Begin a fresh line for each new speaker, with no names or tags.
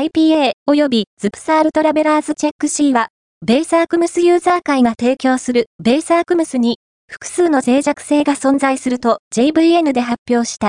IPA 及びズプサールトラベラーズチェック C は、ベイサークムスユーザー会が提供するベイサークムスに複数の脆弱性が存在すると JVN で発表した。